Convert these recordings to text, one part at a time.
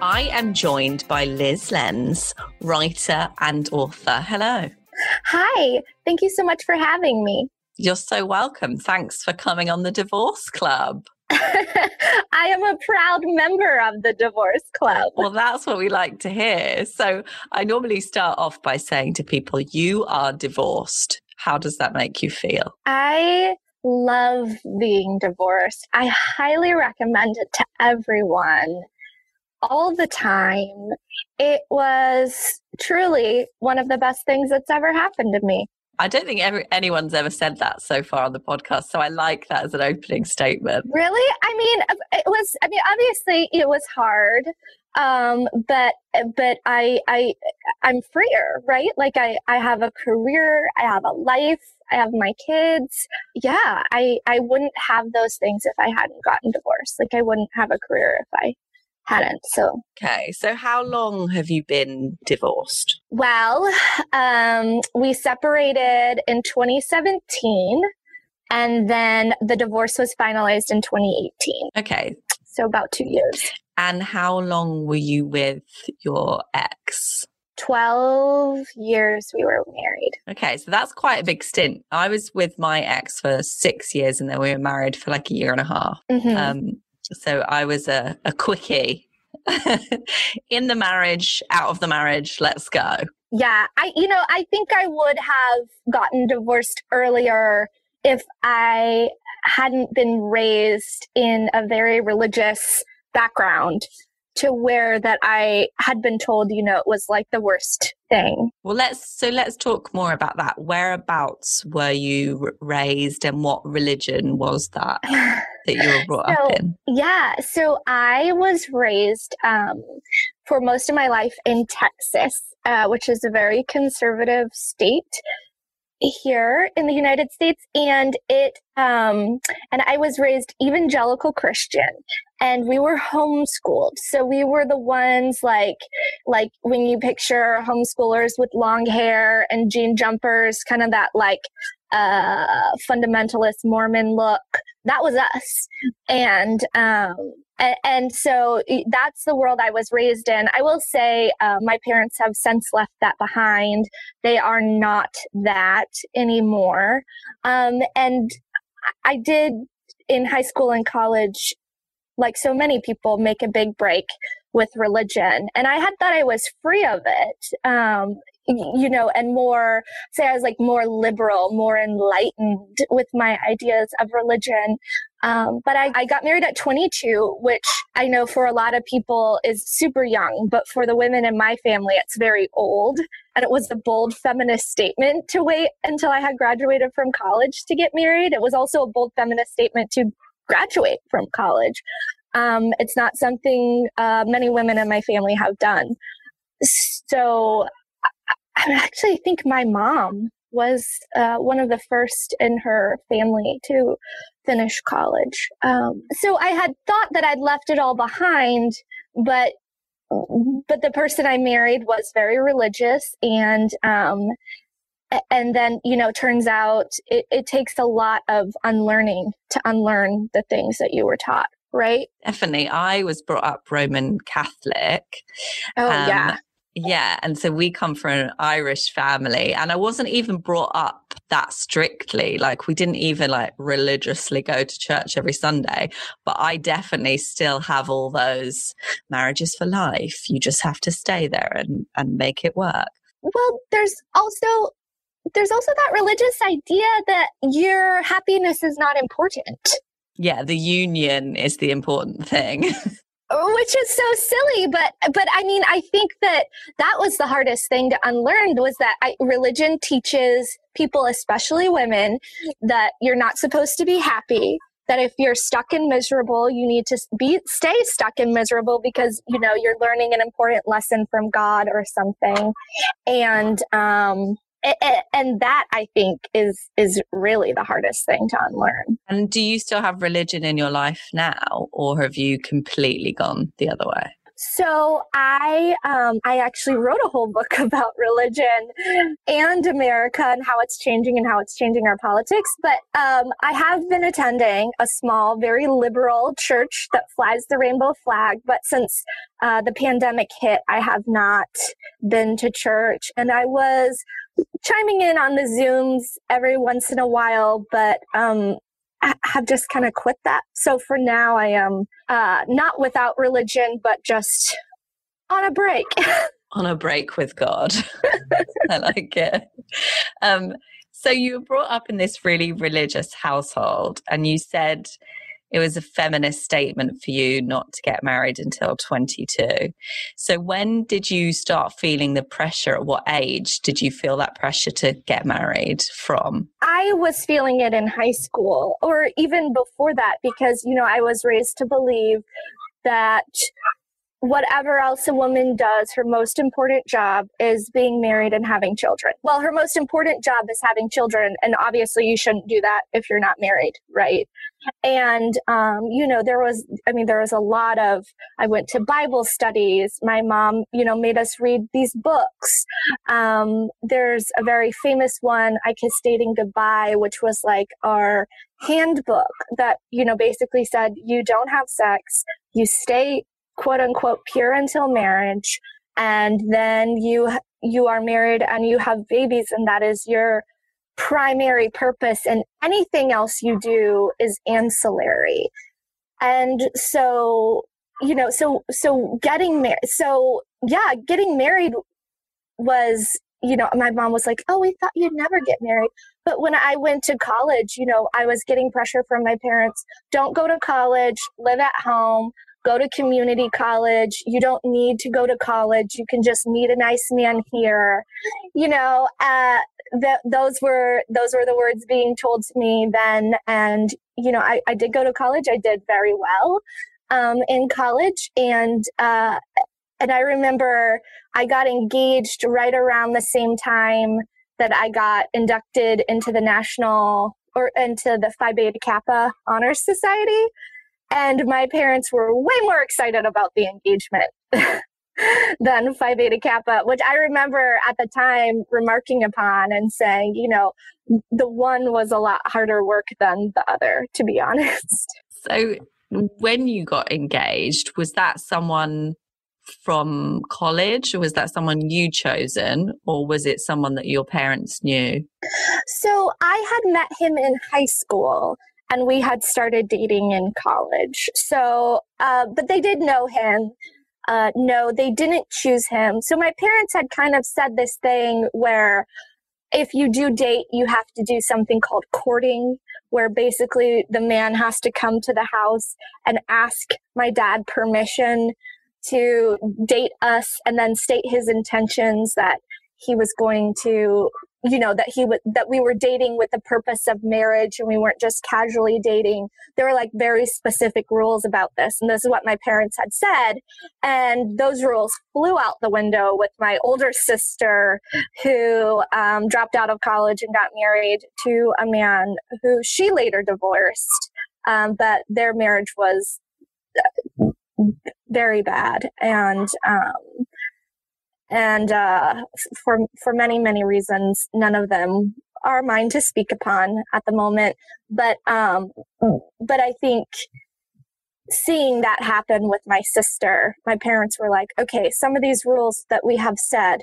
I am joined by Lyz Lenz, writer and author. Hello. Hi. Thank you so much for having me. You're so welcome. Thanks for coming on the Divorce Club. I am a proud member of the Divorce Club. Well, that's what we like to hear. So, I normally start off by saying to people, You are divorced. How does that make you feel? I love being divorced. I highly recommend it to everyone all the time. It was truly one of the best things that's ever happened to me. I don't think ever, anyone's ever said that so far on the podcast. So I like that as an opening statement. Really? I mean, it was, I mean, obviously it was hard. Um, but, but I, I, I'm freer, right? Like I, I have a career, I have a life, I have my kids. Yeah. I, I wouldn't have those things if I hadn't gotten divorced. Like I wouldn't have a career if I hadn't. So okay. So how long have you been divorced? Well, um, we separated in 2017, and then the divorce was finalized in 2018. Okay. So about two years. And how long were you with your ex? 12 years we were married. Okay, so that's quite a big stint. I was with my ex for six years and then we were married for like a year and a half. Mm-hmm. Um, so I was a, a quickie in the marriage, out of the marriage, let's go. Yeah, I you know, I think I would have gotten divorced earlier if I hadn't been raised in a very religious background to where that I had been told, you know, it was like the worst thing. Well, let's so let's talk more about that. Whereabouts were you raised, and what religion was that that you were brought so, up in? Yeah, so I was raised um, for most of my life in Texas, uh, which is a very conservative state here in the United States and it um and I was raised evangelical Christian and we were homeschooled. So we were the ones like like when you picture homeschoolers with long hair and jean jumpers, kind of that like uh fundamentalist Mormon look. That was us. And um and, so that's the world I was raised in. I will say uh, my parents have since left that behind. They are not that anymore. Um, and I did in high school and college, like so many people, make a big break with religion. And I had thought I was free of it. Um, you know, and more, say I was like more liberal, more enlightened with my ideas of religion. Um, but I, I got married at 22, which I know for a lot of people is super young, but for the women in my family, it's very old. And it was a bold feminist statement to wait until I had graduated from college to get married. It was also a bold feminist statement to graduate from college. Um, it's not something uh, many women in my family have done. So I, actually think my mom was uh, one of the first in her family to finish college. Um, so I had thought that I'd left it all behind, but but the person I married was very religious, and um, and then you know turns out it, it takes a lot of unlearning to unlearn the things that you were taught right definitely i was brought up roman catholic oh um, yeah yeah. And so we come from an Irish family and I wasn't even brought up that strictly. Like we didn't even like religiously go to church every Sunday, but I definitely still have all those marriages for life. You just have to stay there and, and make it work. Well, there's also there's also that religious idea that your happiness is not important. Yeah, the union is the important thing. which is so silly but but i mean i think that that was the hardest thing to unlearn was that I, religion teaches people especially women that you're not supposed to be happy that if you're stuck and miserable you need to be stay stuck and miserable because you know you're learning an important lesson from god or something and um and that i think is is really the hardest thing to unlearn and do you still have religion in your life now or have you completely gone the other way so I um, I actually wrote a whole book about religion and America and how it's changing and how it's changing our politics. But um, I have been attending a small, very liberal church that flies the rainbow flag. But since uh, the pandemic hit, I have not been to church, and I was chiming in on the Zooms every once in a while, but um, I have just kind of quit that. So for now, I am uh, not without religion, but just on a break. on a break with God. I like it. Um, so you were brought up in this really religious household, and you said it was a feminist statement for you not to get married until 22. So when did you start feeling the pressure? At what age did you feel that pressure to get married from? I was feeling it in high school or even before that because, you know, I was raised to believe that whatever else a woman does, her most important job is being married and having children. Well, her most important job is having children. And obviously, you shouldn't do that if you're not married, right? And, um, you know, there was, I mean, there was a lot of, I went to Bible studies. My mom, you know, made us read these books. Um, there's a very famous one, I Kissed Dating Goodbye, which was like our handbook that, you know, basically said, you don't have sex, you stay quote unquote pure until marriage and then you you are married and you have babies and that is your primary purpose and anything else you do is ancillary. And so you know so so getting married so yeah getting married was you know my mom was like oh we thought you'd never get married. But when i went to college you know i was getting pressure from my parents don't go to college live at home go to community college. You don't need to go to college. You can just meet a nice man here. You know, uh, that those were those were the words being told to me then. And you know, I, I did go to college. I did very well um, in college, and uh, and I remember I got engaged right around the same time that I got inducted into the national or into the Phi Beta Kappa Honors Society. And my parents were way more excited about the engagement than Phi Beta Kappa, which I remember at the time remarking upon and saying, you know, the one was a lot harder work than the other, to be honest. So when you got engaged, was that someone from college or was that someone you chosen or was it someone that your parents knew? So I had met him in high school and we had started dating in college. So, uh, but they did know him. uh, no, they didn't choose him. So my parents had kind of said this thing where if you do date, you have to do something called courting, where basically the man has to come to the house and ask my dad permission to date us and then state his intentions that he was going to you know that he would that we were dating with the purpose of marriage and we weren't just casually dating. There were like very specific rules about this and this is what my parents had said and those rules flew out the window with my older sister who um, dropped out of college and got married to a man who she later divorced um, but their marriage was uh, very bad and um, and uh, for for many many reasons none of them are mine to speak upon at the moment. But um but i think seeing that happen with my sister my parents were like okay some of these rules that we have said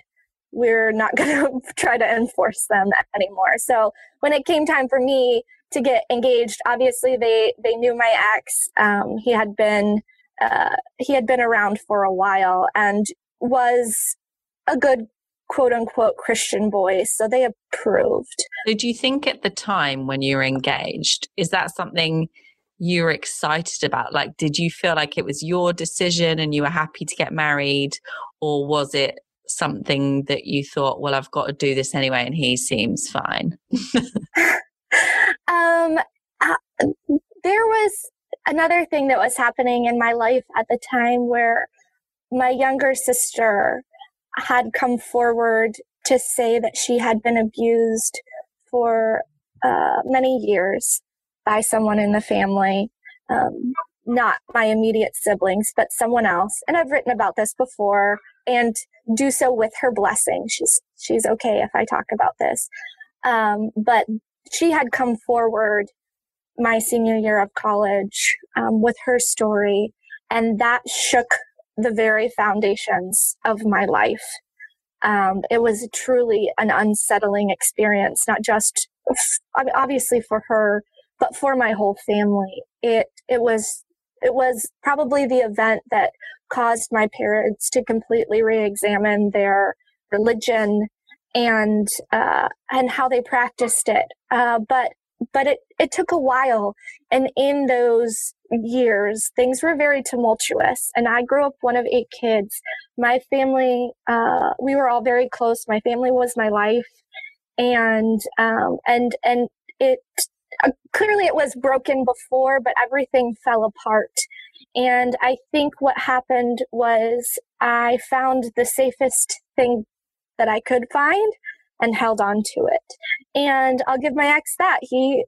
we're not going to try to enforce them anymore. So when it came time for me to get engaged obviously they they knew my ex. Um, he had been uh, he had been around for a while and was a good quote unquote Christian boy. So they approved. So do you think at the time when you were engaged, is that something you were excited about? Like, did you feel like it was your decision and you were happy to get married? Or was it something that you thought, well, I've got to do this anyway and he seems fine? um, uh, there was another thing that was happening in my life at the time where my younger sister had come forward to say that she had been abused for uh, many years by someone in the family, um, not my immediate siblings, but someone else. And I've written about this before and do so with her blessing. She's she's okay if I talk about this. Um, but she had come forward my senior year of college um, with her story, and that shook the very foundations of my life. Um, it was truly an unsettling experience, not just obviously for her, but for my whole family. It it was it was probably the event that caused my parents to completely re-examine their religion and uh, and how they practiced it. Uh, but but it, it took a while. And in those years, things were very tumultuous. And I grew up one of eight kids. My family, uh, we were all very close. My family was my life. And, um, and, and it, uh, clearly it was broken before, but everything fell apart. And I think what happened was I found the safest thing that I could find and held on to it. And I'll give my ex that. He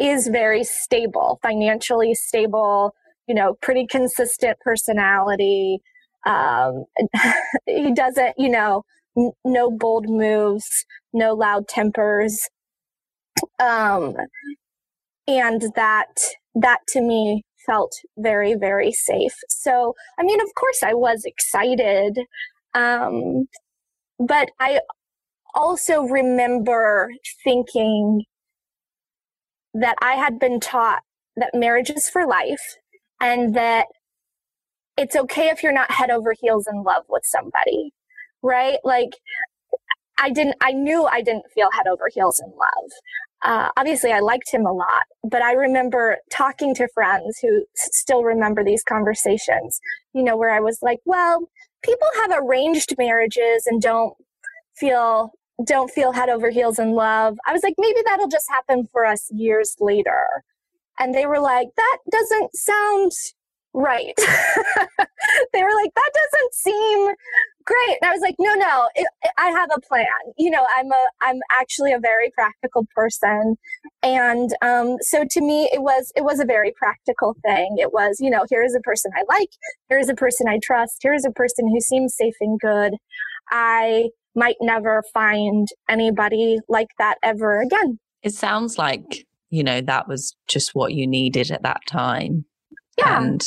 is very stable, financially stable, you know, pretty consistent personality. Um, he doesn't, you know, n- no bold moves, no loud tempers. Um, and that, that to me felt very, very safe. So, I mean, of course I was excited. Um, but I also remember thinking that I had been taught that marriage is for life and that it's okay if you're not head over heels in love with somebody, right? Like, I didn't, I knew I didn't feel head over heels in love. Uh, obviously, I liked him a lot, but I remember talking to friends who still remember these conversations, you know, where I was like, well, people have arranged marriages and don't feel don't feel head over heels in love. I was like, maybe that'll just happen for us years later. And they were like, that doesn't sound right. they were like, that doesn't seem great. And I was like, no, no, it, it, I have a plan. You know, I'm a, I'm actually a very practical person. And, um, so to me, it was, it was a very practical thing. It was, you know, here is a person I like. Here is a person I trust. Here is a person who seems safe and good. I might never find anybody like that ever again. It sounds like, you know, that was just what you needed at that time. Yeah. And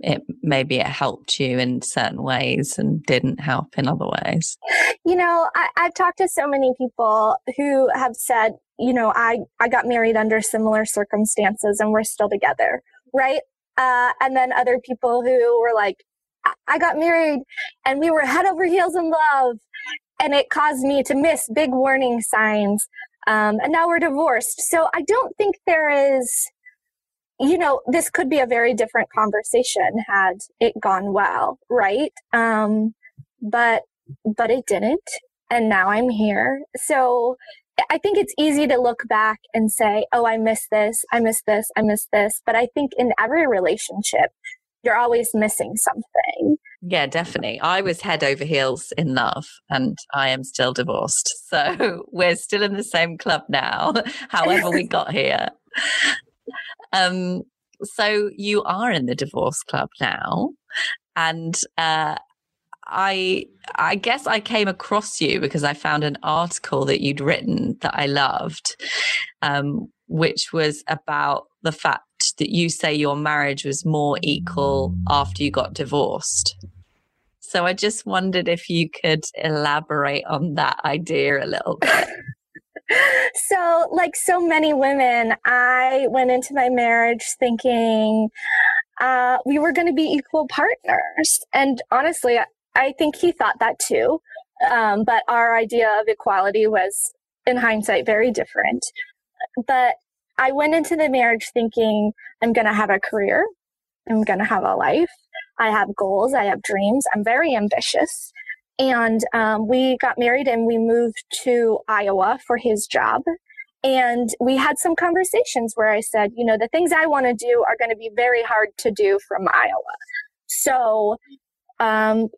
it maybe it helped you in certain ways and didn't help in other ways. You know, I, I've talked to so many people who have said, you know, I, I got married under similar circumstances and we're still together, right? Uh, and then other people who were like, I got married and we were head over heels in love. And it caused me to miss big warning signs. Um, and now we're divorced. So I don't think there is, you know, this could be a very different conversation had it gone well, right? Um, but, but it didn't. And now I'm here. So I think it's easy to look back and say, oh, I miss this, I miss this, I miss this. But I think in every relationship, you're always missing something. Yeah, definitely. I was head over heels in love and I am still divorced. So we're still in the same club now, however we got here. Um, so you are in the divorce club now. And uh, I I guess I came across you because I found an article that you'd written that I loved, um, which was about the fact that you say your marriage was more equal after you got divorced. So I just wondered if you could elaborate on that idea a little bit. so, like so many women, I went into my marriage thinking uh, we were going to be equal partners. And honestly, I think he thought that too. Um, but our idea of equality was, in hindsight, very different. But I went into the marriage thinking I'm going to have a career, I'm going to have a life, I have goals, I have dreams, I'm very ambitious. And um, we got married and we moved to Iowa for his job. And we had some conversations where I said, you know, the things I want to do are going to be very hard to do from Iowa. So um,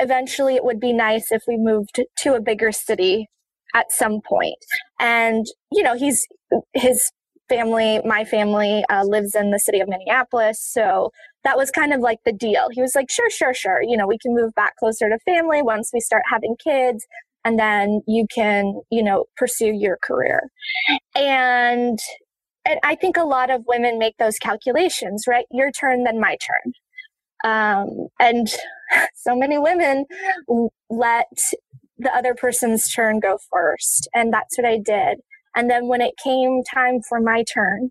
eventually it would be nice if we moved to a bigger city at some point. And, you know, he's, his family, my family uh, lives in the city of Minneapolis. So that was kind of like the deal. He was like, sure, sure, sure. You know, we can move back closer to family once we start having kids. And then you can, you know, pursue your career. And, and I think a lot of women make those calculations, right? Your turn, then my turn. Um, and so many women let the other person's turn go first. And that's what I did. And then when it came time for my turn,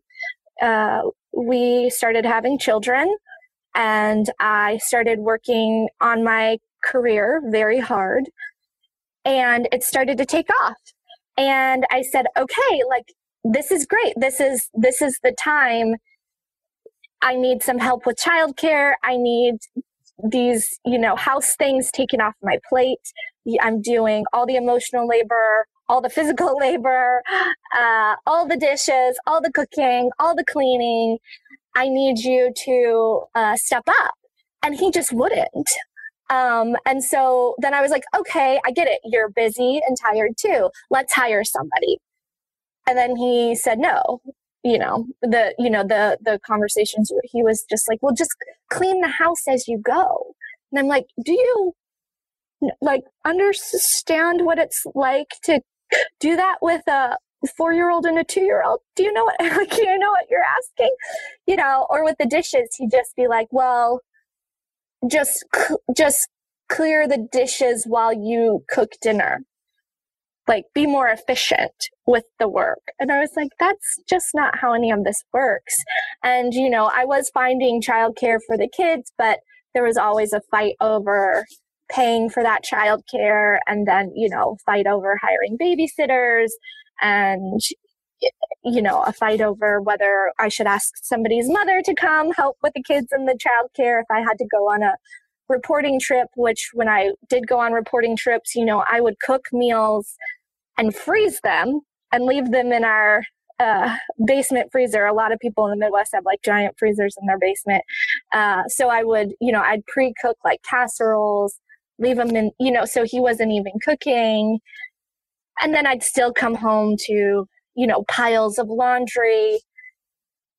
uh, we started having children and I started working on my career very hard and it started to take off. And I said, okay, like this is great. This is, this is the time I need some help with childcare. I need these, you know, house things taken off my plate. I'm doing all the emotional labor, all the physical labor, uh, all the dishes, all the cooking, all the cleaning. I need you to uh, step up. And he just wouldn't. Um, and so then I was like, okay, I get it. You're busy and tired too. Let's hire somebody. And then he said no you know the you know the the conversations he was just like well just clean the house as you go and i'm like do you like understand what it's like to do that with a four year old and a two year old do you know what like you know what you're asking you know or with the dishes he'd just be like well just just clear the dishes while you cook dinner like be more efficient with the work. And I was like, that's just not how any of this works. And, you know, I was finding childcare for the kids, but there was always a fight over paying for that childcare and then, you know, fight over hiring babysitters and, you know, a fight over whether I should ask somebody's mother to come help with the kids and the childcare if I had to go on a reporting trip, which when I did go on reporting trips, you know, I would cook meals and freeze them and leave them in our uh, basement freezer. A lot of people in the Midwest have like giant freezers in their basement. Uh, so I would, you know, I'd pre cook like casseroles, leave him in, you know, so he wasn't even cooking. And then I'd still come home to, you know, piles of laundry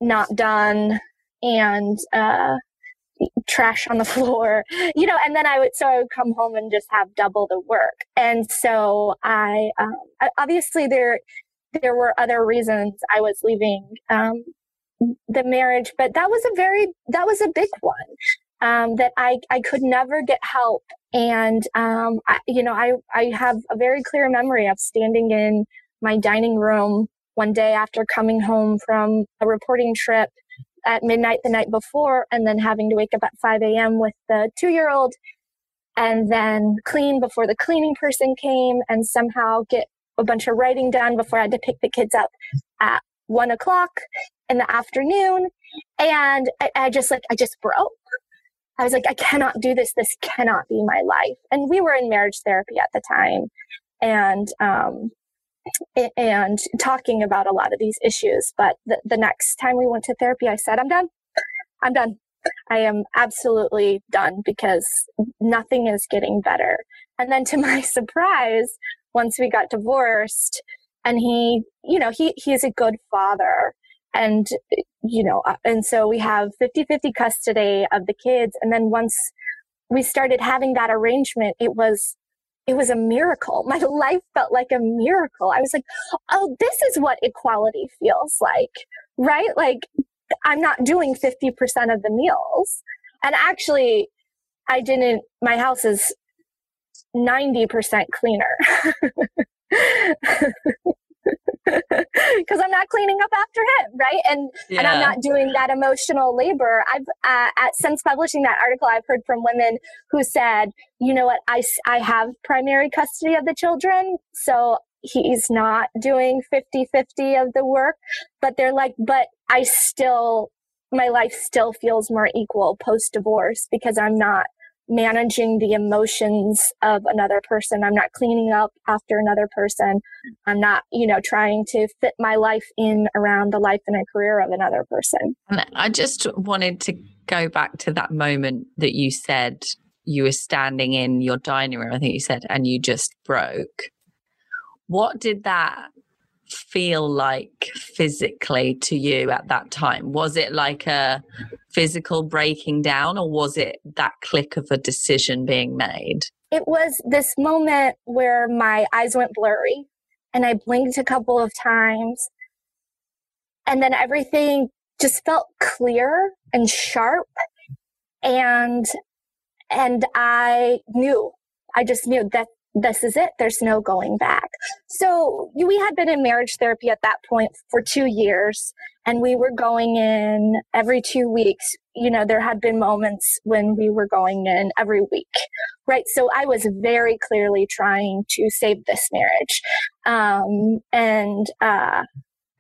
not done and, uh, trash on the floor, you know, and then I would, so I would come home and just have double the work. And so I, um, obviously there, there were other reasons I was leaving, um, the marriage, but that was a very, that was a big one. Um, that I, I could never get help. And, um, I, you know, I, I have a very clear memory of standing in my dining room one day after coming home from a reporting trip at midnight the night before and then having to wake up at 5 a.m. with the two year old and then clean before the cleaning person came and somehow get a bunch of writing done before I had to pick the kids up at one o'clock in the afternoon. And I, I just like, I just broke. I was like, I cannot do this. This cannot be my life. And we were in marriage therapy at the time and, um, and talking about a lot of these issues. But the, the next time we went to therapy, I said, I'm done. I'm done. I am absolutely done because nothing is getting better. And then to my surprise, once we got divorced and he, you know, he, he's a good father and, you know, uh, and so we have 50 50 custody of the kids. And then once we started having that arrangement, it was, it was a miracle. My life felt like a miracle. I was like, oh, this is what equality feels like, right? Like, I'm not doing 50% of the meals. And actually, I didn't, my house is 90% cleaner. because I'm not cleaning up after him, right? And yeah. and I'm not doing that emotional labor. I've uh, at since publishing that article, I've heard from women who said, you know what, I I have primary custody of the children, so he's not doing 50-50 of the work, but they're like, but I still my life still feels more equal post divorce because I'm not managing the emotions of another person. I'm not cleaning up after another person. I'm not, you know, trying to fit my life in around the life and a career of another person. And I just wanted to go back to that moment that you said you were standing in your dining room, I think you said, and you just broke. What did that feel like physically to you at that time? Was it like a physical breaking down or was it that click of a decision being made? It was this moment where my eyes went blurry and I blinked a couple of times and then everything just felt clear and sharp and and I knew I just knew that this is it. There's no going back. So we had been in marriage therapy at that point for two years and we were going in every two weeks. You know, there had been moments when we were going in every week, right? So I was very clearly trying to save this marriage. Um, and, uh,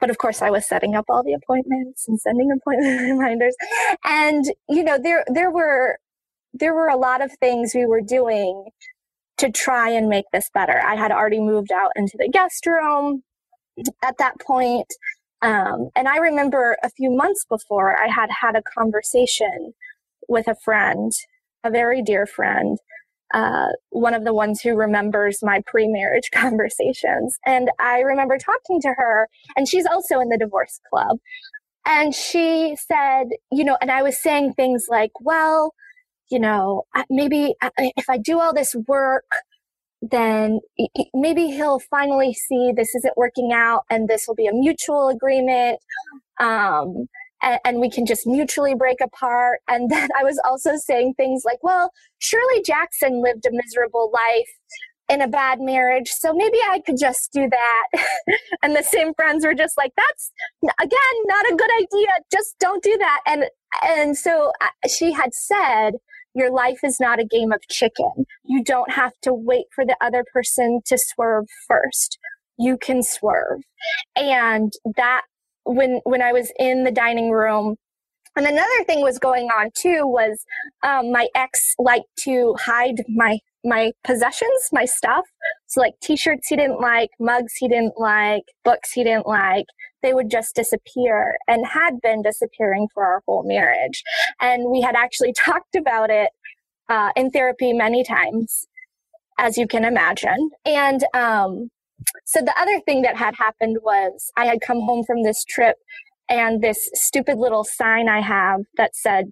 but of course I was setting up all the appointments and sending appointment reminders. And, you know, there, there were, there were a lot of things we were doing to try and make this better. I had already moved out into the guest room at that point. Um, and I remember a few months before, I had had a conversation with a friend, a very dear friend, uh, one of the ones who remembers my pre marriage conversations. And I remember talking to her, and she's also in the divorce club. And she said, you know, and I was saying things like, well, you know, maybe if I do all this work, then maybe he'll finally see this isn't working out and this will be a mutual agreement. Um, and, and, we can just mutually break apart. And then I was also saying things like, well, Shirley Jackson lived a miserable life in a bad marriage. So maybe I could just do that. and the same friends were just like, that's again, not a good idea. Just don't do that. And, and so uh, she had said, your life is not a game of chicken. You don't have to wait for the other person to swerve first. You can swerve. And that when when I was in the dining room and another thing was going on too was um, my ex liked to hide my my possessions, my stuff. So like t-shirts he didn't like, mugs he didn't like, books he didn't like. They would just disappear and had been disappearing for our whole marriage. And we had actually talked about it uh, in therapy many times, as you can imagine. And um, so the other thing that had happened was I had come home from this trip and this stupid little sign I have that said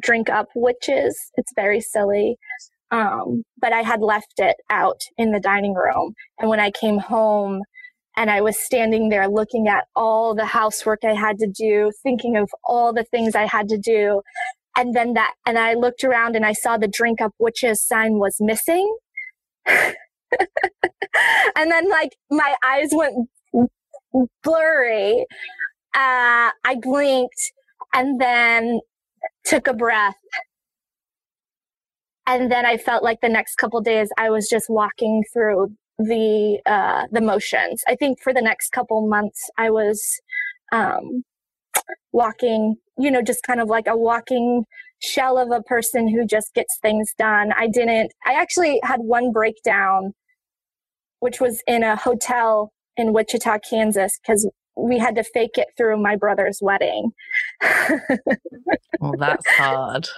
drink up witches. It's very silly. Um, but I had left it out in the dining room. And when I came home and I was standing there looking at all the housework I had to do, thinking of all the things I had to do. And then that, and I looked around and I saw the drink up witches sign was missing. and then like my eyes went blurry. Uh, I blinked and then took a breath. And then I felt like the next couple days I was just walking through the uh, the motions. I think for the next couple months I was um, walking, you know, just kind of like a walking shell of a person who just gets things done. I didn't. I actually had one breakdown, which was in a hotel in Wichita, Kansas, because we had to fake it through my brother's wedding. well, that's hard.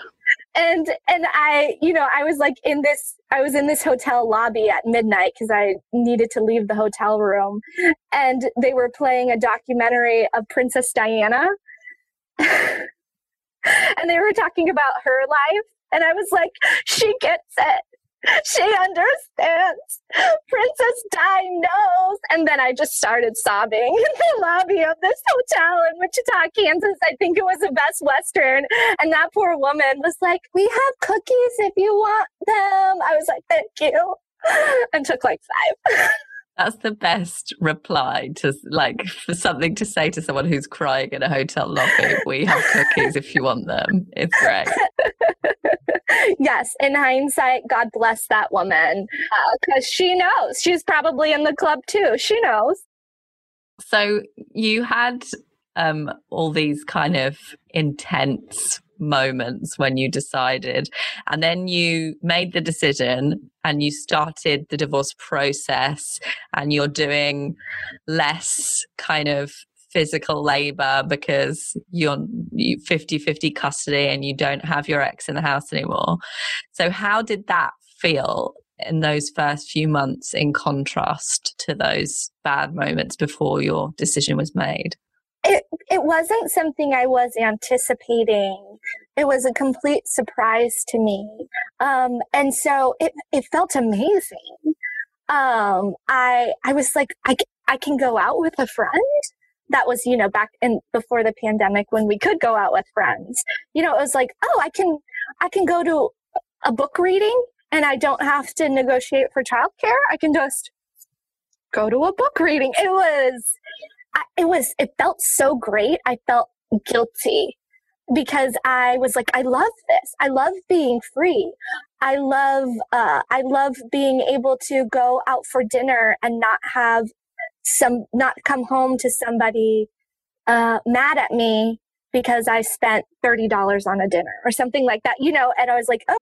And and I, you know, I was like in this I was in this hotel lobby at midnight because I needed to leave the hotel room. And they were playing a documentary of Princess Diana. and they were talking about her life. And I was like, she gets it she understands. Princess Di knows. And then I just started sobbing in the lobby of this hotel in Wichita, Kansas. I think it was a Best Western. And that poor woman was like, We have cookies if you want them. I was like, Thank you. And took like five. That's the best reply to like for something to say to someone who's crying in a hotel lobby. We have cookies if you want them. It's great. yes, in hindsight, God bless that woman because uh, she knows. She's probably in the club too. She knows. So you had um, all these kind of intense moments when you decided and then you made the decision and you started the divorce process and you're doing less kind of physical labor because you're 50 50 custody and you don't have your ex in the house anymore. So, how did that feel in those first few months in contrast to those bad moments before your decision was made? It, it wasn't something I was anticipating it was a complete surprise to me. Um, and so it, it felt amazing. Um, I, I was like, I, I can go out with a friend. That was, you know, back in before the pandemic when we could go out with friends. You know, it was like, oh, I can, I can go to a book reading and I don't have to negotiate for childcare. I can just go to a book reading. It was, it was, it felt so great. I felt guilty because I was like, I love this. I love being free. I love, uh, I love being able to go out for dinner and not have some, not come home to somebody, uh, mad at me because I spent $30 on a dinner or something like that, you know? And I was like, oh.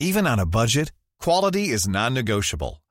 Even on a budget, quality is non negotiable.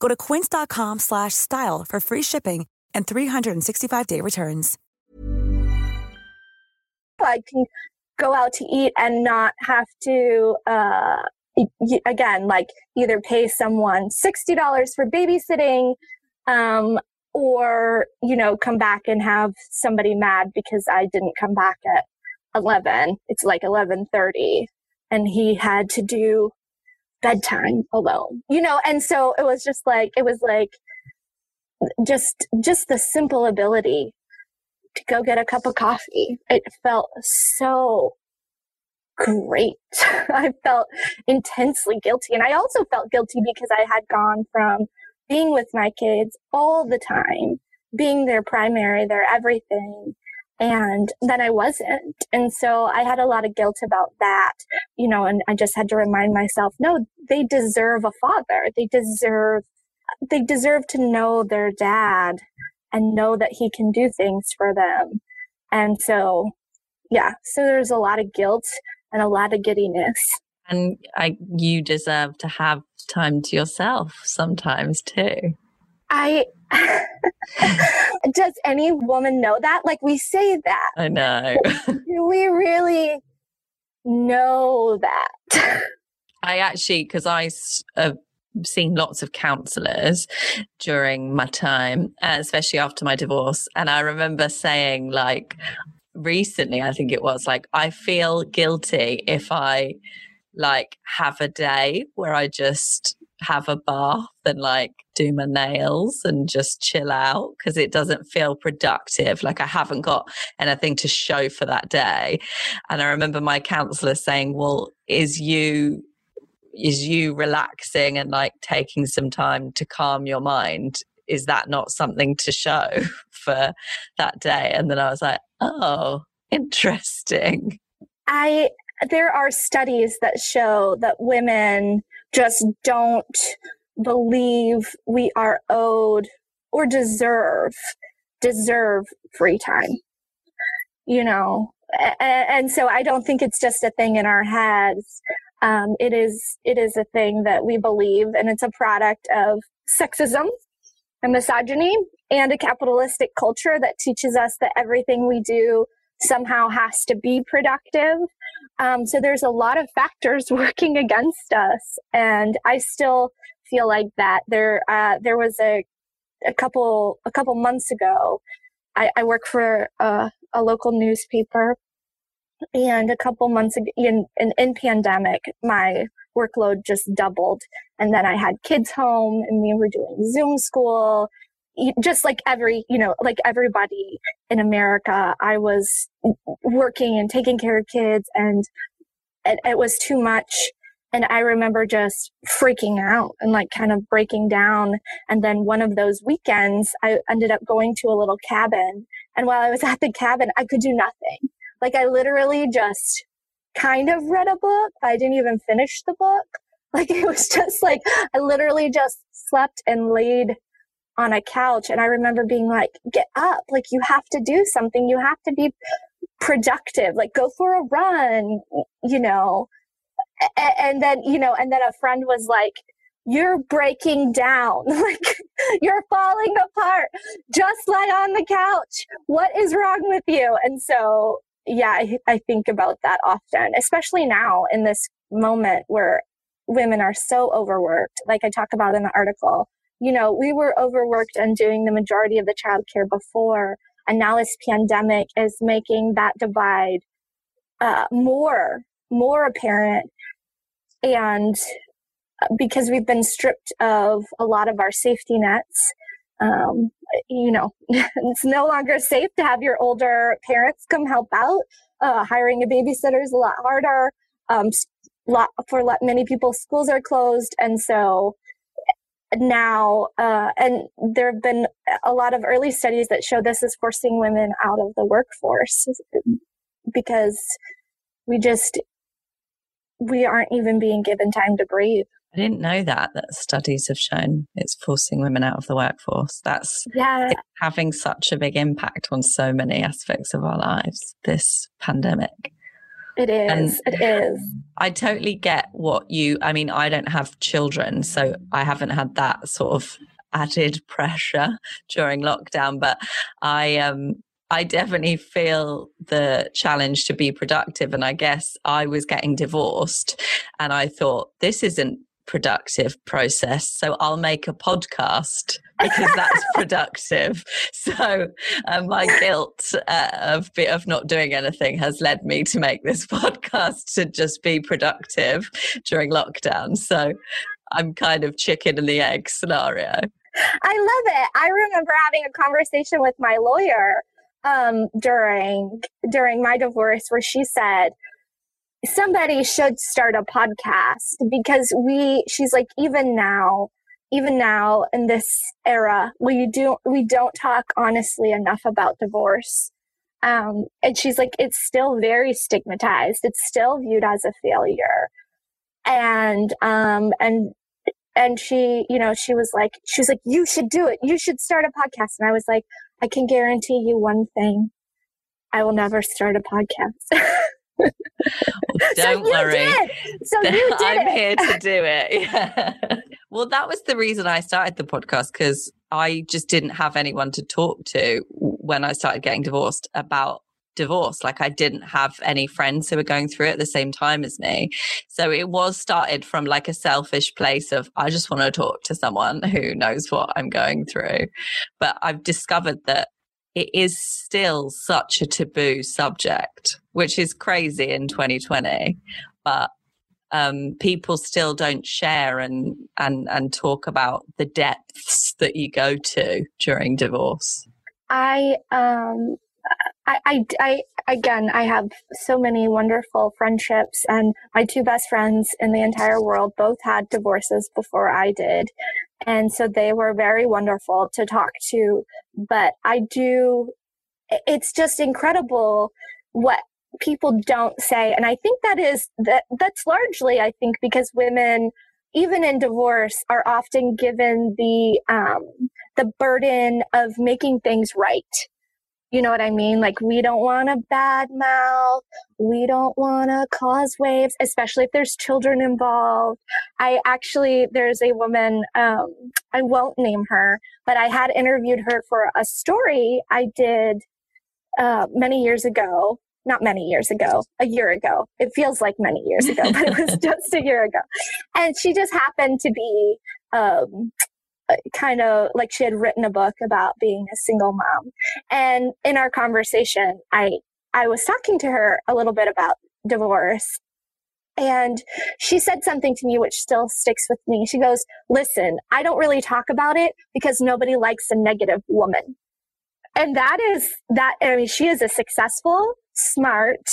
Go to quince.com/style for free shipping and 365-day returns. I can go out to eat and not have to uh, again like either pay someone $60 for babysitting um, or you know come back and have somebody mad because i didn't come back at 11 it's like 11.30 and he had to do bedtime alone you know? And so it was just like it was like just just the simple ability to go get a cup of coffee. It felt so great. I felt intensely guilty. And i also felt guilty because i had gone from being with my kids all the time, being their primary, their everything. And then I wasn't. And so I had a lot of guilt about that, you know, and I just had to remind myself, no, they deserve a father. They deserve, they deserve to know their dad and know that he can do things for them. And so, yeah, so there's a lot of guilt and a lot of giddiness. And I, you deserve to have time to yourself sometimes too. I does any woman know that? Like we say that. I know. Do we really know that? I actually, because I have seen lots of counselors during my time, uh, especially after my divorce. And I remember saying, like, recently, I think it was like, I feel guilty if I like have a day where I just have a bath and like do my nails and just chill out because it doesn't feel productive. Like I haven't got anything to show for that day. And I remember my counselor saying, Well, is you is you relaxing and like taking some time to calm your mind is that not something to show for that day and then i was like oh interesting i there are studies that show that women just don't believe we are owed or deserve deserve free time you know? And, so i don't think it's just a thing in our heads. Um, it is it is a thing that we believe and it's a product of sexism and misogyny and a capitalistic culture that teaches us that everything we do somehow has to be productive um, so there's a lot of factors working against us, and I still feel like that. There, uh, there was a a couple a couple months ago. I, I work for a, a, local newspaper, and a couple months ago, in, in in pandemic, my workload just doubled, and then I had kids home, and we were doing Zoom school, just like every, you know, like everybody in America, I was working and taking care of kids and it, it was too much. And I remember just freaking out and like kind of breaking down. And then one of those weekends, I ended up going to a little cabin. And while I was at the cabin, I could do nothing. Like I literally just kind of read a book. I didn't even finish the book. Like it was just like, I literally just slept and laid on a couch and I remember being like, get up, like you have to do something. You have to be productive, like go for a run, you know. And then, you know, and then a friend was like, you're breaking down. like you're falling apart. Just lie on the couch. What is wrong with you? And so, yeah, I, I think about that often, especially now in this moment where women are so overworked. Like I talk about in the article, you know, we were overworked and doing the majority of the childcare before. And now this pandemic is making that divide uh, more more apparent and uh, because we've been stripped of a lot of our safety nets um, you know it's no longer safe to have your older parents come help out uh, hiring a babysitter is a lot harder um, lot, for many people schools are closed and so now uh, and there have been a lot of early studies that show this is forcing women out of the workforce because we just we aren't even being given time to breathe I didn't know that that studies have shown it's forcing women out of the workforce. That's yeah. having such a big impact on so many aspects of our lives. This pandemic. It is. And it is. I totally get what you. I mean, I don't have children, so I haven't had that sort of added pressure during lockdown. But I um I definitely feel the challenge to be productive. And I guess I was getting divorced and I thought, this isn't productive process. So I'll make a podcast because that's productive. So uh, my guilt uh, of of not doing anything has led me to make this podcast to just be productive during lockdown. So I'm kind of chicken and the egg scenario. I love it. I remember having a conversation with my lawyer um, during during my divorce where she said somebody should start a podcast because we she's like even now even now in this era we do we don't talk honestly enough about divorce. Um, and she's like it's still very stigmatized. It's still viewed as a failure. And um and and she you know she was like she was like you should do it. You should start a podcast. And i was like i can guarantee you one thing. I will never start a podcast well, don't so worry. So you did I'm it. here to do it. Yeah. Well, that was the reason I started the podcast because I just didn't have anyone to talk to when I started getting divorced about divorce. Like I didn't have any friends who were going through it at the same time as me. So it was started from like a selfish place of I just want to talk to someone who knows what I'm going through. But I've discovered that it is still such a taboo subject, which is crazy in 2020. But um, people still don't share and, and, and talk about the depths that you go to during divorce. I, um, I, I, I, again, I have so many wonderful friendships, and my two best friends in the entire world both had divorces before I did. And so they were very wonderful to talk to. But I do, it's just incredible what people don't say. And I think that is, that, that's largely, I think, because women, even in divorce, are often given the, um, the burden of making things right you know what I mean? Like, we don't want to bad mouth. We don't want to cause waves, especially if there's children involved. I actually, there's a woman, um, I won't name her, but I had interviewed her for a story I did uh, many years ago. Not many years ago, a year ago. It feels like many years ago, but it was just a year ago. And she just happened to be um, kind of like she had written a book about being a single mom. And in our conversation, I, I was talking to her a little bit about divorce. And she said something to me which still sticks with me. She goes, Listen, I don't really talk about it because nobody likes a negative woman. And that is that, I mean, she is a successful, smart,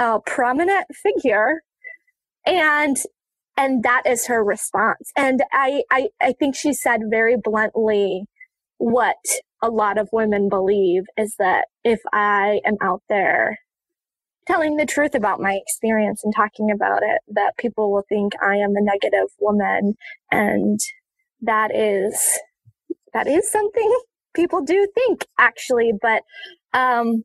uh, prominent figure. And and that is her response. And I, I i think she said very bluntly what a lot of women believe is that if i am out there telling the truth about my experience and talking about it that people will think i am a negative woman. And that is that is something people do think actually. But um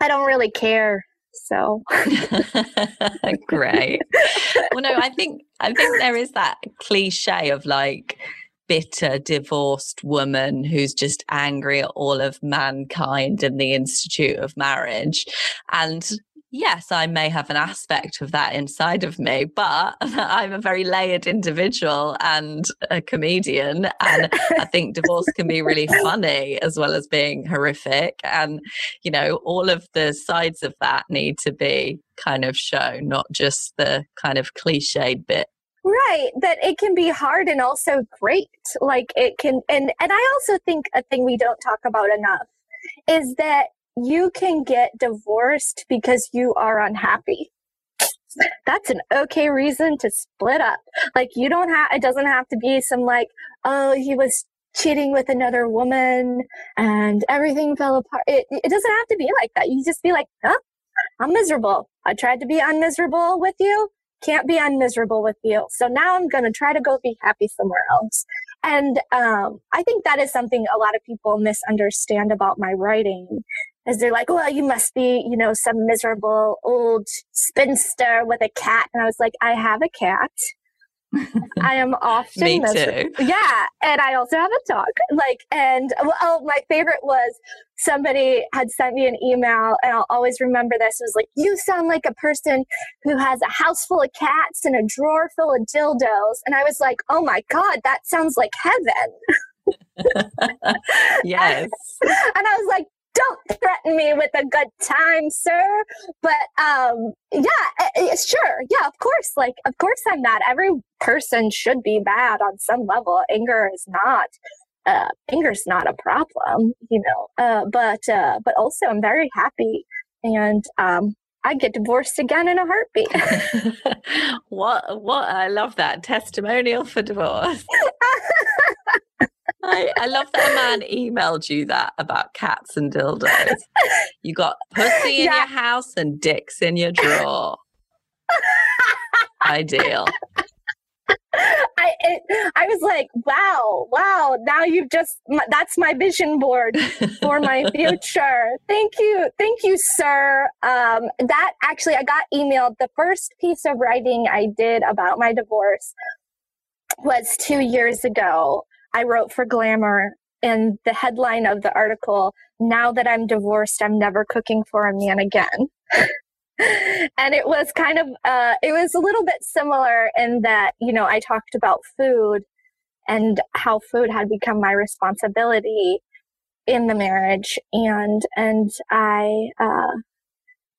i don't really care. So. Great. well, no, I think I think there is that cliche of like bitter divorced woman who's just angry at all of mankind and the institute of marriage. And yes, I may have an aspect of that inside of me, but I'm a very layered individual and a comedian. And I think divorce can be really funny as well as being horrific. And, you know, all of the sides of that need to be kind of shown, not just the kind of cliched bit. Right, that it can be hard and also great. Like it can, and and I also think a thing we don't talk about enough is that you can get divorced because you are unhappy. That's an okay reason to split up. Like you don't have, it doesn't have to be some like, oh, he was cheating with another woman and everything fell apart. It, it doesn't have to be like that. You just be like, huh? I'm miserable. I tried to be unmiserable with you. Can't be unmiserable with you. So now I'm going to try to go be happy somewhere else. And um, I think that is something a lot of people misunderstand about my writing is they're like, well, you must be, you know, some miserable old spinster with a cat. And I was like, I have a cat. I am often Me miserable. too. Yeah, and I also have a dog. Like, and oh, my favorite was somebody had sent me an email, and I'll always remember this. It was like, "You sound like a person who has a house full of cats and a drawer full of dildos." And I was like, "Oh my god, that sounds like heaven." yes. and I was like, don't threaten me with a good time, sir. But um, yeah, sure. Yeah, of course. Like, of course I'm mad. Every person should be bad on some level. Anger is not. Uh, is not a problem, you know. Uh, but uh, but also, I'm very happy, and um, I get divorced again in a heartbeat. what? What? I love that testimonial for divorce. I, I, love that a man emailed you that about cats and dildos. You got pussy in yeah. your house and dicks in your drawer. Ideal. I it, I was like, wow, wow. Now you've just that's my vision board for my future. Thank you, thank you, sir. Um, that actually, I got emailed. The first piece of writing I did about my divorce was two years ago, I wrote for Glamour, and the headline of the article, Now that I'm divorced, I'm never cooking for a man again. and it was kind of, uh, it was a little bit similar in that, you know, I talked about food and how food had become my responsibility in the marriage and and I uh,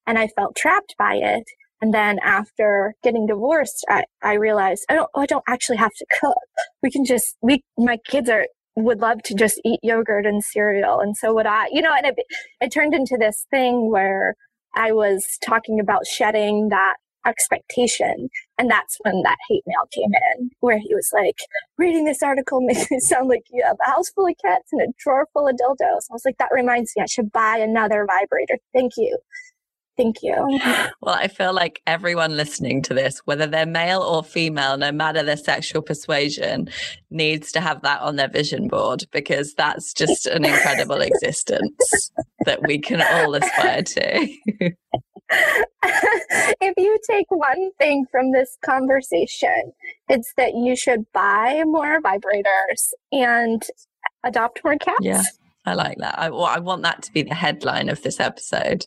and I felt trapped by it and then after getting divorced, I, I realized I don't, I don't actually have to cook. We can just, we, my kids are, would love to just eat yogurt and cereal. And so would I, you know, and it, it turned into this thing where I was talking about shedding that expectation. And that's when that hate mail came in, where he was like, reading this article makes it sound like you have a house full of cats and a drawer full of dildos. I was like, that reminds me, I should buy another vibrator. Thank you. Thank you. Well, I feel like everyone listening to this, whether they're male or female, no matter their sexual persuasion, needs to have that on their vision board because that's just an incredible existence that we can all aspire to. if you take one thing from this conversation, it's that you should buy more vibrators and adopt more cats. Yeah. I like that. I, I want that to be the headline of this episode.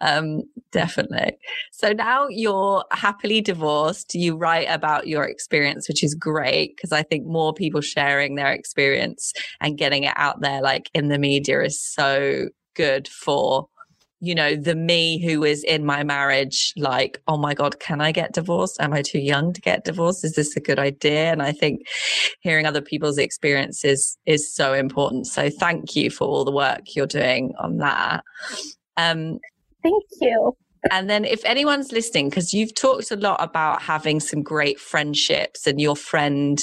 Um, definitely. So now you're happily divorced. You write about your experience, which is great because I think more people sharing their experience and getting it out there, like in the media, is so good for you know, the me who is in my marriage, like, oh my God, can I get divorced? Am I too young to get divorced? Is this a good idea? And I think hearing other people's experiences is so important. So thank you for all the work you're doing on that. Um, thank you. And then, if anyone's listening, because you've talked a lot about having some great friendships and your friend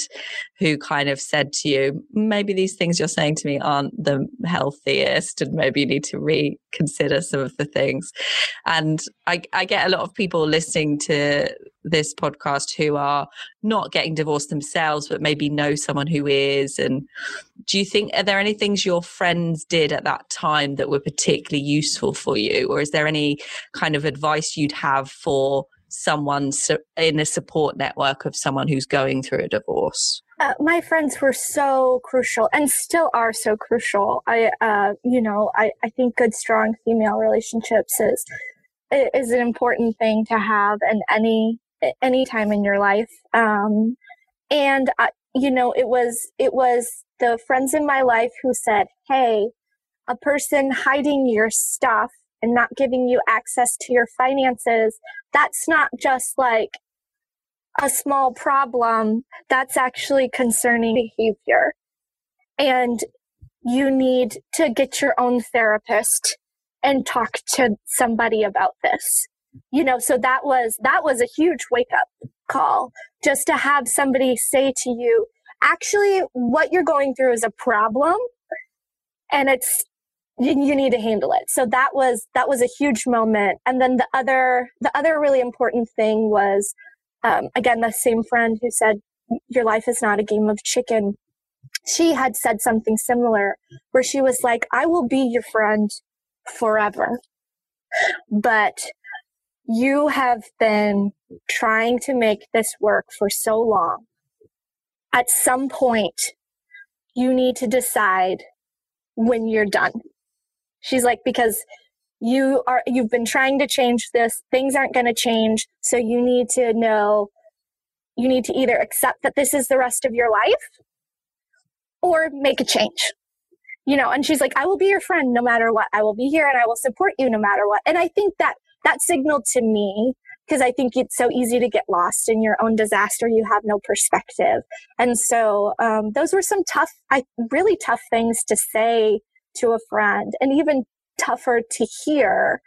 who kind of said to you, maybe these things you're saying to me aren't the healthiest, and maybe you need to reconsider some of the things. And I, I get a lot of people listening to this podcast who are not getting divorced themselves, but maybe know someone who is. And do you think, are there any things your friends did at that time that were particularly useful for you? Or is there any kind of advice you'd have for someone in a support network of someone who's going through a divorce? Uh, my friends were so crucial and still are so crucial. I, uh, you know, I, I think good, strong female relationships is is an important thing to have in any any time in your life. Um, and I, you know, it was it was the friends in my life who said, "Hey, a person hiding your stuff and not giving you access to your finances, that's not just like a small problem. That's actually concerning behavior." And you need to get your own therapist and talk to somebody about this you know so that was that was a huge wake up call just to have somebody say to you actually what you're going through is a problem and it's you need to handle it so that was that was a huge moment and then the other the other really important thing was um, again the same friend who said your life is not a game of chicken she had said something similar where she was like i will be your friend forever. But you have been trying to make this work for so long. At some point, you need to decide when you're done. She's like, because you are, you've been trying to change this. Things aren't going to change. So you need to know, you need to either accept that this is the rest of your life or make a change you know, and she's like, I will be your friend no matter what. I will be here and I will support you no matter what. And I think that that signaled to me because I think it's so easy to get lost in your own disaster. You have no perspective. And so um, those were some tough, I, really tough things to say to a friend and even tougher to hear.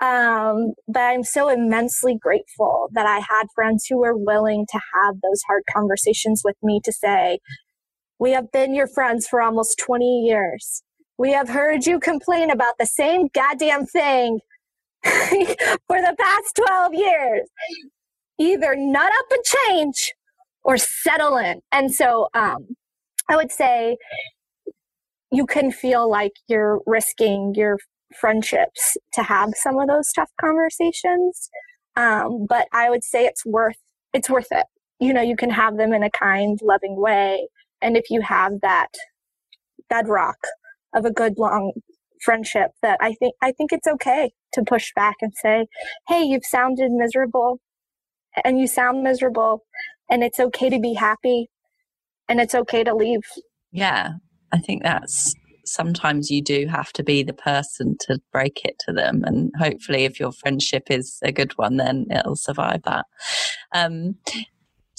Um, but I'm so immensely grateful that I had friends who were willing to have those hard conversations with me to say, we have been your friends for almost 20 years. We have heard you complain about the same goddamn thing for the past 12 years. Either nut up and change or settle in. And so um, I would say you can feel like you're risking your friendships to have some of those tough conversations. Um, but I would say it's worth it's worth it. You know, you can have them in a kind, loving way and if you have that bedrock of a good long friendship that I think I think it's okay to push back and say, "Hey, you've sounded miserable and you sound miserable and it's okay to be happy and it's okay to leave." Yeah. I think that's sometimes you do have to be the person to break it to them and hopefully if your friendship is a good one then it'll survive that. Um,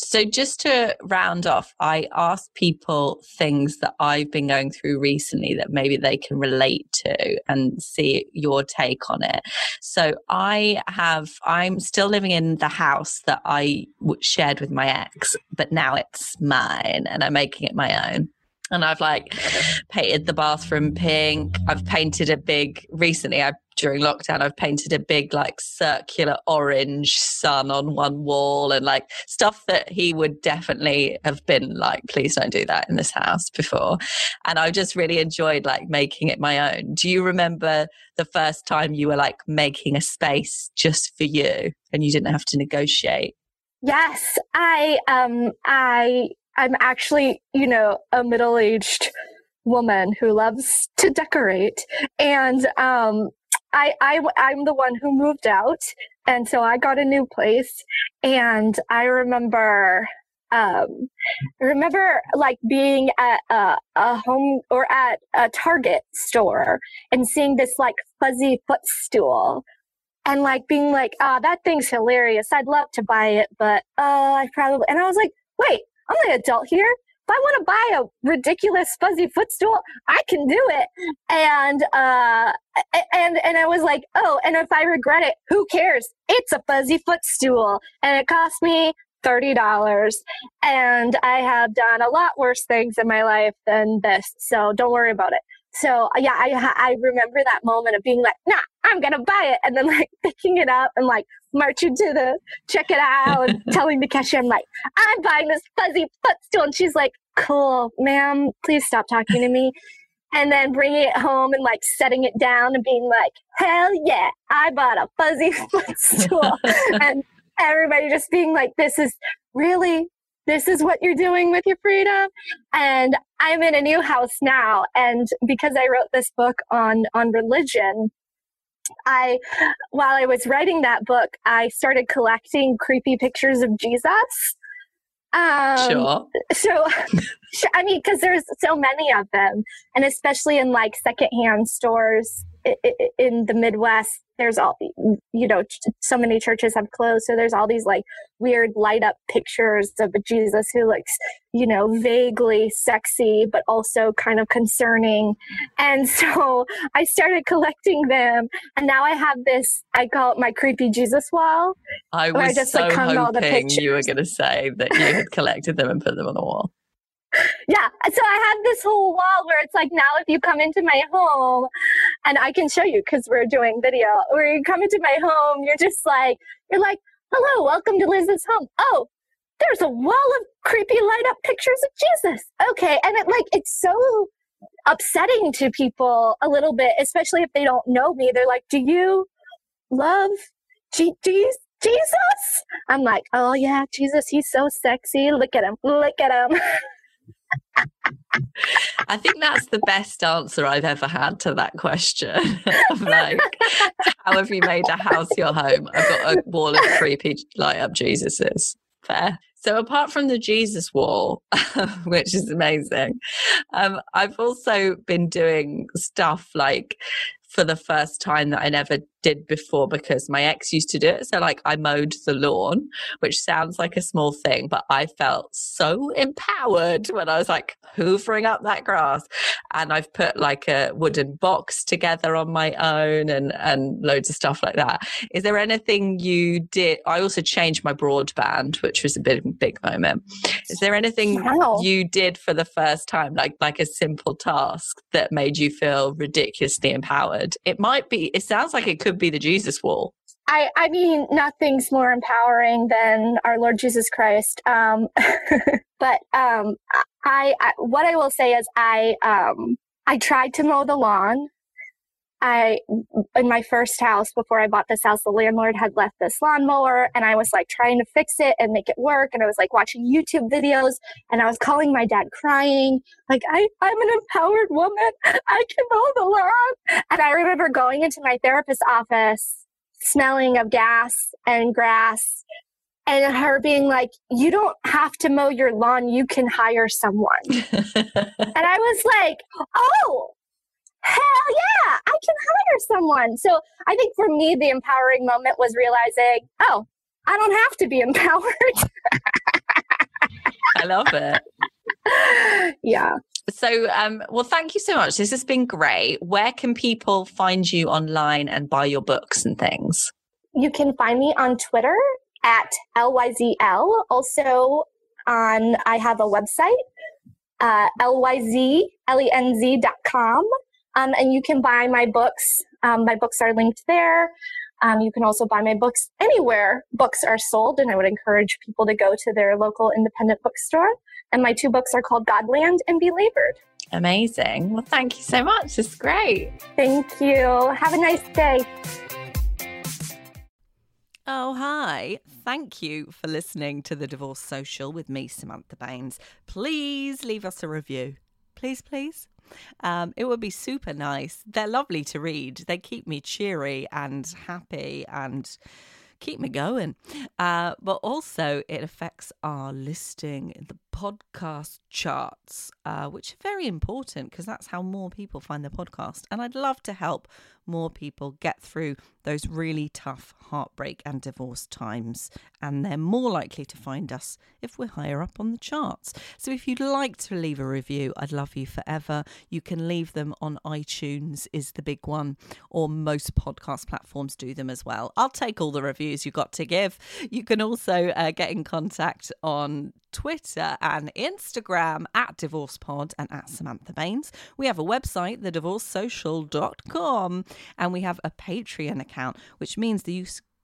so, just to round off, I ask people things that I've been going through recently that maybe they can relate to and see your take on it. So, I have, I'm still living in the house that I shared with my ex, but now it's mine and I'm making it my own and I've like painted the bathroom pink. I've painted a big recently. I during lockdown, I've painted a big like circular orange sun on one wall and like stuff that he would definitely have been like, please don't do that in this house before. And I just really enjoyed like making it my own. Do you remember the first time you were like making a space just for you and you didn't have to negotiate? Yes, I um I I'm actually, you know, a middle-aged woman who loves to decorate and um I, I I'm the one who moved out, and so I got a new place. And I remember, um, I remember like being at a, a home or at a Target store and seeing this like fuzzy footstool, and like being like, "Ah, oh, that thing's hilarious. I'd love to buy it, but uh, I probably." And I was like, "Wait, I'm an adult here if I want to buy a ridiculous fuzzy footstool, I can do it. And uh and and I was like, oh, and if I regret it, who cares? It's a fuzzy footstool, and it cost me thirty dollars. And I have done a lot worse things in my life than this, so don't worry about it. So yeah, I I remember that moment of being like, nah, I'm gonna buy it, and then like picking it up and like marching to the check it out telling the cashier, I'm like, I'm buying this fuzzy footstool, and she's like, cool, ma'am, please stop talking to me. And then bringing it home and like setting it down and being like, hell yeah, I bought a fuzzy footstool. and everybody just being like, this is really this is what you're doing with your freedom and i'm in a new house now and because i wrote this book on on religion I, while I was writing that book, I started collecting creepy pictures of Jesus. Um, sure. So, I mean, because there's so many of them, and especially in like secondhand stores in the Midwest, there's all you know so many churches have closed so there's all these like weird light up pictures of a jesus who looks you know vaguely sexy but also kind of concerning. And so i started collecting them and now i have this i call it my creepy jesus wall i was I just, so like, hoping you were going to say that you had collected them and put them on the wall yeah. So I have this whole wall where it's like now if you come into my home, and I can show you because we're doing video, where you come into my home, you're just like, you're like, hello, welcome to Lyz's home. Oh, there's a wall of creepy light up pictures of Jesus. Okay. And it like, it's so upsetting to people a little bit, especially if they don't know me. They're like, do you love G-? Jesus? I'm like, oh yeah, Jesus, he's so sexy. Look at him. Look at him. I think that's the best answer I've ever had to that question. like, how have you made a house your home? I've got a wall of creepy light up Jesuses. Fair. So apart from the Jesus wall, which is amazing, um, I've also been doing stuff like for the first time that I never did before because my ex used to do it. So, like, I mowed the lawn, which sounds like a small thing, but I felt so empowered when I was like hoovering up that grass. And I've put like a wooden box together on my own and, and loads of stuff like that. Is there anything you did? I also changed my broadband, which was a big, big moment. Is there anything wow. you did for the first time, like, like a simple task that made you feel ridiculously empowered? It might be, it sounds like it could could be the Jesus wall. I, I mean, nothing's more empowering than our Lord Jesus Christ. Um, but um, I, I, what I will say is, I, um, I tried to mow the lawn. I, in my first house before I bought this house, the landlord had left this lawnmower, and I was like trying to fix it and make it work. And I was like watching YouTube videos, and I was calling my dad, crying, like I, I'm an empowered woman. I can mow the lawn. And I remember going into my therapist's office, smelling of gas and grass, and her being like, "You don't have to mow your lawn. You can hire someone." and I was like, "Oh." Hell yeah, I can hire someone. So I think for me, the empowering moment was realizing, oh, I don't have to be empowered. I love it. yeah. So, um, well, thank you so much. This has been great. Where can people find you online and buy your books and things? You can find me on Twitter at LYZL. Also, on I have a website, uh, lyzlenz.com. Um, and you can buy my books. Um, my books are linked there. Um, you can also buy my books anywhere books are sold, and I would encourage people to go to their local independent bookstore. And my two books are called God Land and Belabored. Amazing. Well, thank you so much. It's great. Thank you. Have a nice day. Oh, hi. Thank you for listening to the Divorce Social with me, Samantha Baines. Please leave us a review. Please, please. Um, it would be super nice. They're lovely to read. They keep me cheery and happy and keep me going. Uh, but also, it affects our listing in the podcast charts, uh, which are very important because that's how more people find the podcast. And I'd love to help more people get through those really tough heartbreak and divorce times. And they're more likely to find us if we're higher up on the charts. So if you'd like to leave a review, I'd love you forever. You can leave them on iTunes, is the big one, or most podcast platforms do them as well. I'll take all the reviews you got to give. You can also uh, get in contact on Twitter and Instagram at DivorcePod and at Samantha Baines. We have a website, thedivorcesocial.com, and we have a Patreon account, which means that you